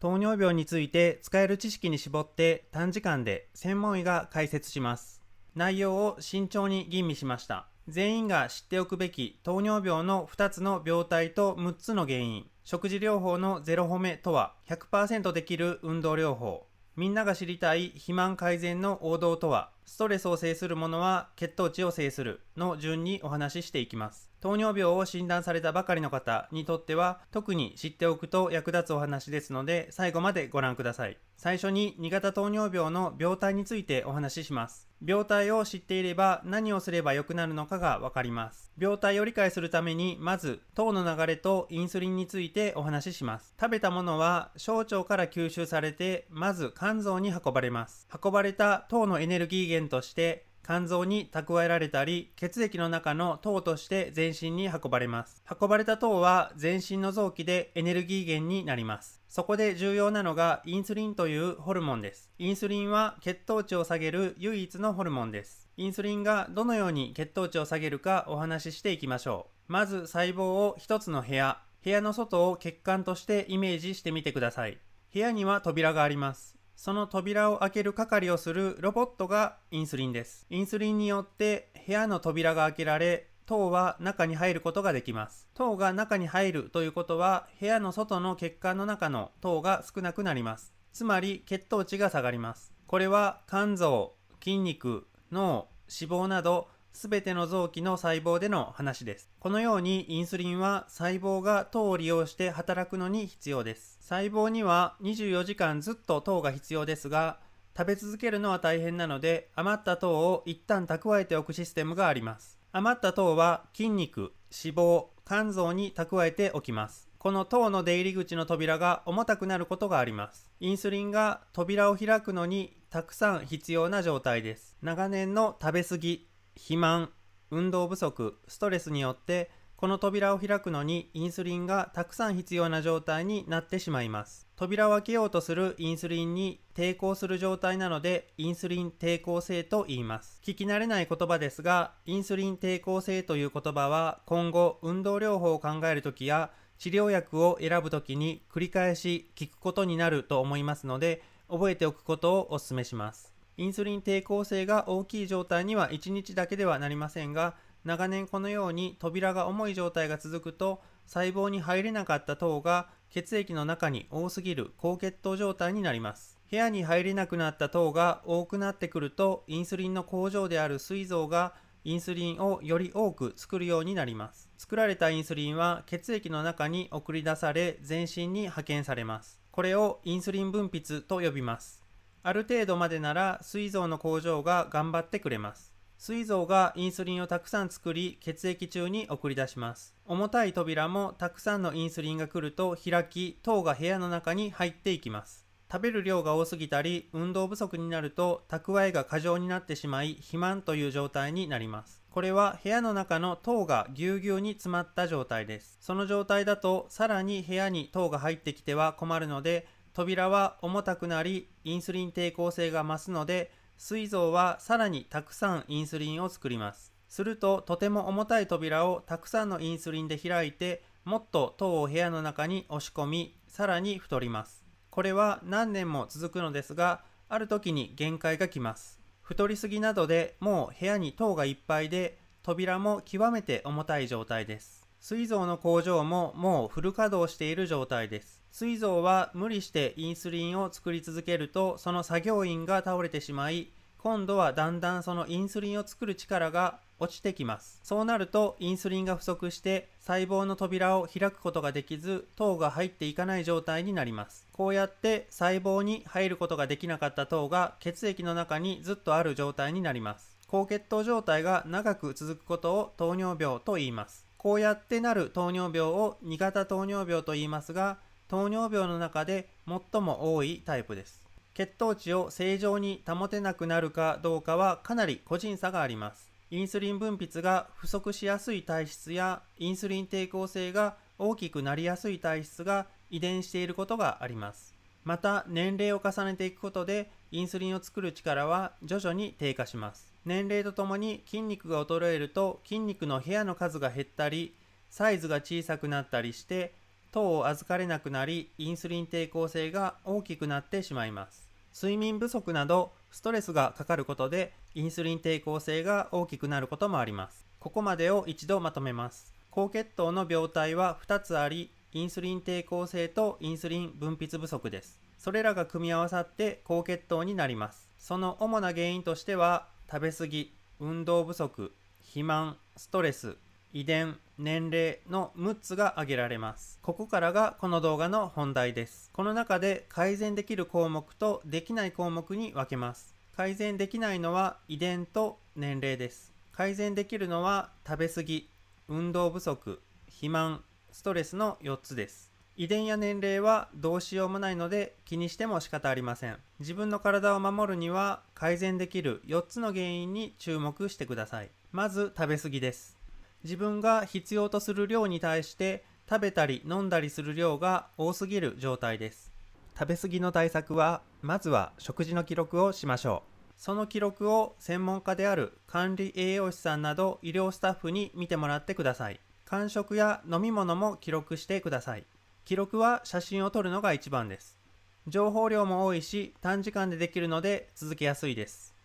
糖尿病について使える知識に絞って短時間で専門医が解説します。内容を慎重に吟味しました。全員が知っておくべき糖尿病の2つの病態と6つの原因、食事療法のゼロ褒めとは100%できる運動療法、みんなが知りたい肥満改善の王道とは、ストレスを制するものは血糖値を制するの順にお話ししていきます。糖尿病を診断されたばかりの方にとっては、特に知っておくと役立つお話ですので、最後までご覧ください。最初に2型糖尿病の病態についてお話しします。病態を知っていれば何をすれば良くなるのかがわかります。病態を理解するために、まず糖の流れとインスリンについてお話しします。食べたものは小腸から吸収されて、まず肝臓に運ばれます。運ばれた糖のエネルギー源として、肝臓に蓄えられたり、血液の中の糖として全身に運ばれます。運ばれた糖は全身の臓器でエネルギー源になります。そこで重要なのがインスリンというホルモンです。インスリンは血糖値を下げる唯一のホルモンです。インスリンがどのように血糖値を下げるかお話ししていきましょう。まず細胞を一つの部屋、部屋の外を血管としてイメージしてみてください。部屋には扉があります。その扉を開ける係をするロボットがインスリンです。インスリンによって部屋の扉が開けられ、糖は中に入ることができます。糖が中に入るということは、部屋の外の血管の中の糖が少なくなります。つまり血糖値が下がります。これは肝臓、筋肉、脳、脂肪などすべての臓器の細胞での話です。このようにインスリンは細胞が糖を利用して働くのに必要です。細胞には24時間ずっと糖が必要ですが、食べ続けるのは大変なので余った糖を一旦蓄えておくシステムがあります。余った糖は筋肉、脂肪、肝臓に蓄えておきます。この糖の出入り口の扉が重たくなることがあります。インスリンが扉を開くのにたくさん必要な状態です。長年の食べ過ぎ、肥満、運動不足、ストレスによってこの扉を開くのにインスリンがたくさん必要な状態になってしまいます。扉を開けようとするインスリンに抵抗する状態なのでインスリン抵抗性と言います。聞き慣れない言葉ですが、インスリン抵抗性という言葉は今後運動療法を考えるときや治療薬を選ぶときに繰り返し聞くことになると思いますので覚えておくことをお勧めします。インスリン抵抗性が大きい状態には1日だけではなりませんが、長年このように扉が重い状態が続くと、細胞に入れなかった糖が血液の中に多すぎる高血糖状態になります。部屋に入れなくなった糖が多くなってくると、インスリンの工場である膵臓がインスリンをより多く作るようになります。作られたインスリンは血液の中に送り出され、全身に派遣されます。これをインスリン分泌と呼びます。ある程度までなら膵臓の工場が頑張ってくれます。膵臓がインスリンをたくさん作り血液中に送り出します。重たい扉もたくさんのインスリンが来ると開き、糖が部屋の中に入っていきます。食べる量が多すぎたり運動不足になると蓄えが過剰になってしまい肥満という状態になります。これは部屋の中の糖がぎゅうぎゅうに詰まった状態です。その状態だとさらに部屋に糖が入ってきては困るので扉は重たくなりインスリン抵抗性が増すので膵臓はさらにたくさんインスリンを作ります。するととても重たい扉をたくさんのインスリンで開いてもっと糖を部屋の中に押し込みさらに太ります。これは何年も続くのですがある時に限界が来ます。太りすぎなどでもう部屋に糖がいっぱいで扉も極めて重たい状態です。膵臓の工場ももうフル稼働している状態です。膵臓は無理してインスリンを作り続けるとその作業員が倒れてしまい今度はだんだんそのインスリンを作る力が落ちてきます。そうなるとインスリンが不足して細胞の扉を開くことができず糖が入っていかない状態になります。こうやって細胞に入ることができなかった糖が血液の中にずっとある状態になります。高血糖状態が長く続くことを糖尿病と言います。こうやってなる糖尿病を2型糖尿病と言いますが糖尿病の中で最も多いタイプです。血糖値を正常に保てなくなるかどうかはかなり個人差があります。インスリン分泌が不足しやすい体質やインスリン抵抗性が大きくなりやすい体質が遺伝していることがあります。また年齢を重ねていくことでインスリンを作る力は徐々に低下します。年齢とともに筋肉が衰えると筋肉の部屋の数が減ったりサイズが小さくなったりして糖を預かれなくなりインスリン抵抗性が大きくなってしまいます。睡眠不足などストレスがかかることでインスリン抵抗性が大きくなることもあります。ここまでを一度まとめます。高血糖の病態は2つありインスリン抵抗性とインスリン分泌不足です。それらが組み合わさって高血糖になります。その主な原因としては食べ過ぎ運動不足肥満ストレス遺伝年齢の6つが挙げられます。ここからがこの動画の本題です。この中で改善できる項目とできない項目に分けます。改善できないのは遺伝と年齢です。改善できるのは食べ過ぎ運動不足肥満ストレスの4つです。遺伝や年齢はどうしようもないので気にしても仕方ありません。自分の体を守るには改善できる4つの原因に注目してください。まず食べ過ぎです。自分が必要とする量に対して食べたり飲んだりする量が多すぎる状態です。食べ過ぎの対策はまずは食事の記録をしましょう。その記録を専門家である管理栄養士さんなど医療スタッフに見てもらってください。間食や飲み物も記録してください。記録は写真を撮るのが一番です。情報量も多いし短時間でできるので続けやすいです。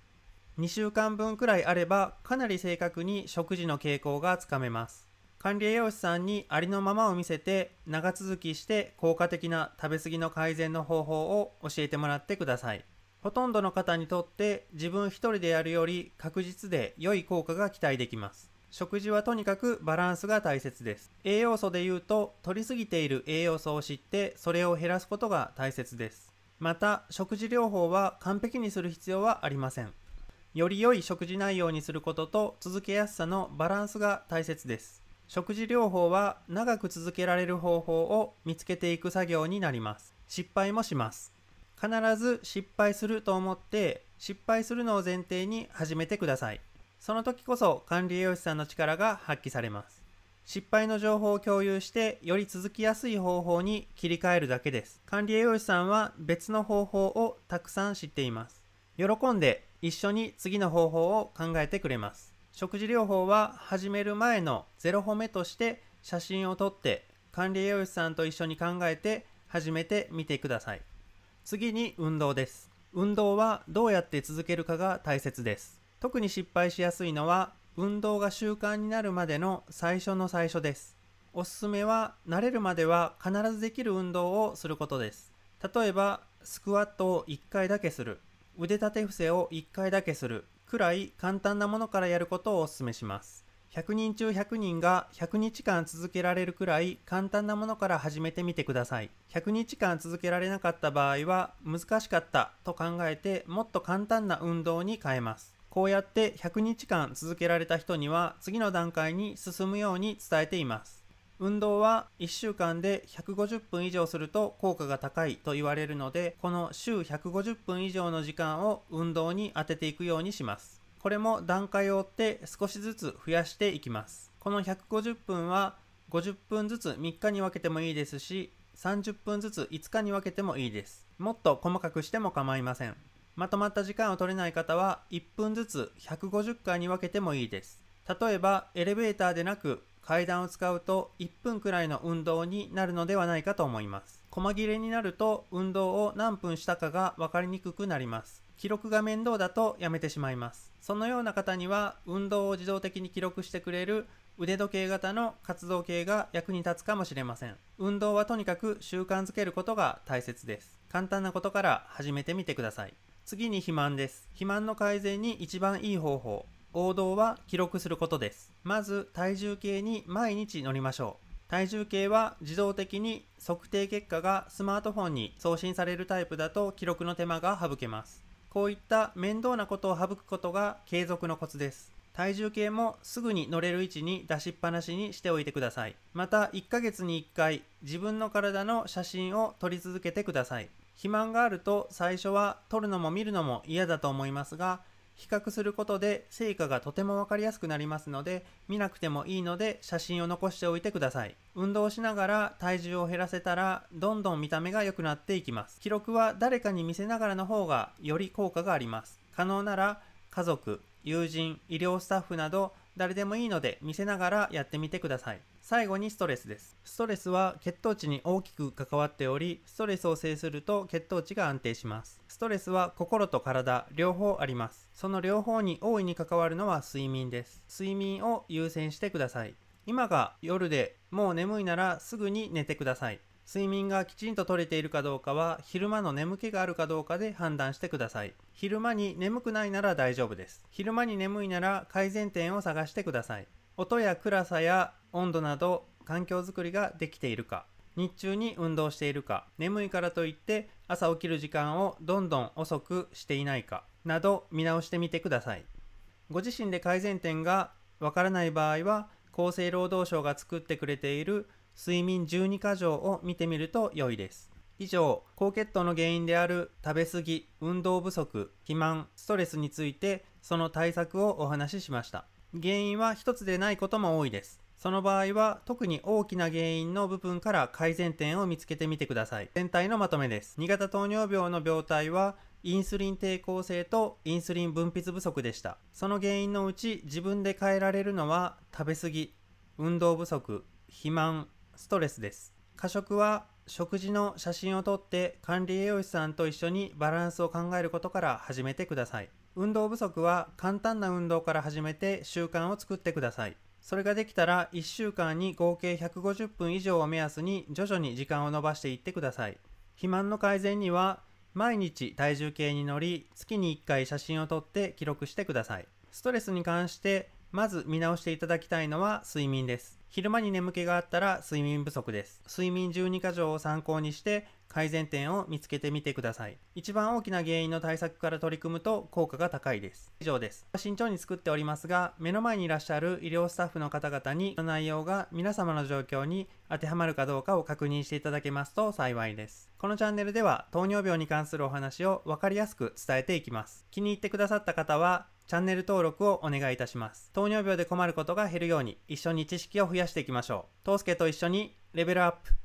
2週間分くらいあればかなり正確に食事の傾向がつかめます。管理栄養士さんにありのままを見せて長続きして効果的な食べ過ぎの改善の方法を教えてもらってください。ほとんどの方にとって自分一人でやるより確実で良い効果が期待できます。食事はとにかくバランスが大切です。栄養素で言うと摂りすぎている栄養素を知ってそれを減らすことが大切です。また食事療法は完璧にする必要はありません。より良い食事内容にすることと続けやすさのバランスが大切です。食事療法は長く続けられる方法を見つけていく作業になります。失敗もします。必ず失敗すると思って失敗するのを前提に始めてください。その時こそ管理栄養士さんの力が発揮されます。失敗の情報を共有してより続きやすい方法に切り替えるだけです。管理栄養士さんは別の方法をたくさん知っています。喜んで一緒に次の方法を考えてくれます。食事療法は始める前の0歩目として写真を撮って管理栄養士さんと一緒に考えて始めてみてください。次に運動です。運動はどうやって続けるかが大切です。特に失敗しやすいのは運動が習慣になるまでの最初の最初です。おすすめは慣れるまでは必ずできる運動をすることです。例えばスクワットを1回だけする。腕立て伏せを1回だけするくらい簡単なものからやることをお勧めします。100人中100人が100日間続けられるくらい簡単なものから始めてみてください。100日間続けられなかった場合は難しかったと考えてもっと簡単な運動に変えます。こうやって100日間続けられた人には次の段階に進むように伝えています。運動は1週間で150分以上すると効果が高いと言われるのでこの週150分以上の時間を運動に当てていくようにします。これも段階を追って少しずつ増やしていきます。この150分は50分ずつ3日に分けてもいいですし30分ずつ5日に分けてもいいです。もっと細かくしても構いません。まとまった時間を取れない方は1分ずつ150回に分けてもいいです。例えばエレベーターでなく階段を使うと1分くらいの運動になるのではないかと思います。細切れになると運動を何分したかが分かりにくくなります。記録が面倒だとやめてしまいます。そのような方には運動を自動的に記録してくれる腕時計型の活動計が役に立つかもしれません。運動はとにかく習慣づけることが大切です。簡単なことから始めてみてください。次に肥満です。肥満の改善に一番いい方法。王道は記録することです。まず体重計に毎日乗りましょう。体重計は自動的に測定結果がスマートフォンに送信されるタイプだと記録の手間が省けます。こういった面倒なことを省くことが継続のコツです。体重計もすぐに乗れる位置に出しっぱなしにしておいてください。また1ヶ月に1回自分の体の写真を撮り続けてください。肥満があると最初は撮るのも見るのも嫌だと思いますが比較することで成果がとても分かりやすくなりますので見なくてもいいので写真を残しておいてください。運動しながら体重を減らせたらどんどん見た目が良くなっていきます。記録は誰かに見せながらの方がより効果があります。可能なら家族友人医療スタッフなど誰でもいいので見せながらやってみてください。最後にストレスです。ストレスは血糖値に大きく関わっており、ストレスを制すると血糖値が安定します。ストレスは心と体、両方あります。その両方に大いに関わるのは睡眠です。睡眠を優先してください。今が夜でもう眠いならすぐに寝てください。睡眠がきちんと取れているかどうかは昼間の眠気があるかどうかで判断してください。昼間に眠くないなら大丈夫です。昼間に眠いなら改善点を探してください。音や暗さや温度など環境づくりができているか日中に運動しているか眠いからといって朝起きる時間をどんどん遅くしていないかなど見直してみてください。ご自身で改善点がわからない場合は厚生労働省が作ってくれている睡眠12箇条を見てみると良いです。以上高血糖の原因である食べ過ぎ運動不足肥満ストレスについてその対策をお話ししました。原因は一つでないことも多いです。その場合は特に大きな原因の部分から改善点を見つけてみてください。全体のまとめです。2型糖尿病の病態はインスリン抵抗性とインスリン分泌不足でした。その原因のうち自分で変えられるのは食べ過ぎ、運動不足、肥満、ストレスです。過食は食事の写真を撮って管理栄養士さんと一緒にバランスを考えることから始めてください。運動不足は簡単な運動から始めて習慣を作ってください。それができたら1週間に合計150分以上を目安に徐々に時間を延ばしていってください。肥満の改善には毎日体重計に乗り月に1回写真を撮って記録してください。ストレスに関してまず見直していただきたいのは睡眠です。昼間に眠気があったら睡眠不足です。睡眠12箇条を参考にして改善点を見つけてみてください。一番大きな原因の対策から取り組むと効果が高いです。以上です。慎重に作っておりますが、目の前にいらっしゃる医療スタッフの方々に、の内容が皆様の状況に当てはまるかどうかを確認していただけますと幸いです。このチャンネルでは糖尿病に関するお話を分かりやすく伝えていきます。気に入ってくださった方は、チャンネル登録をお願いいたします。糖尿病で困ることが減るように一緒に知識を増やしていきましょう。トースケと一緒にレベルアップ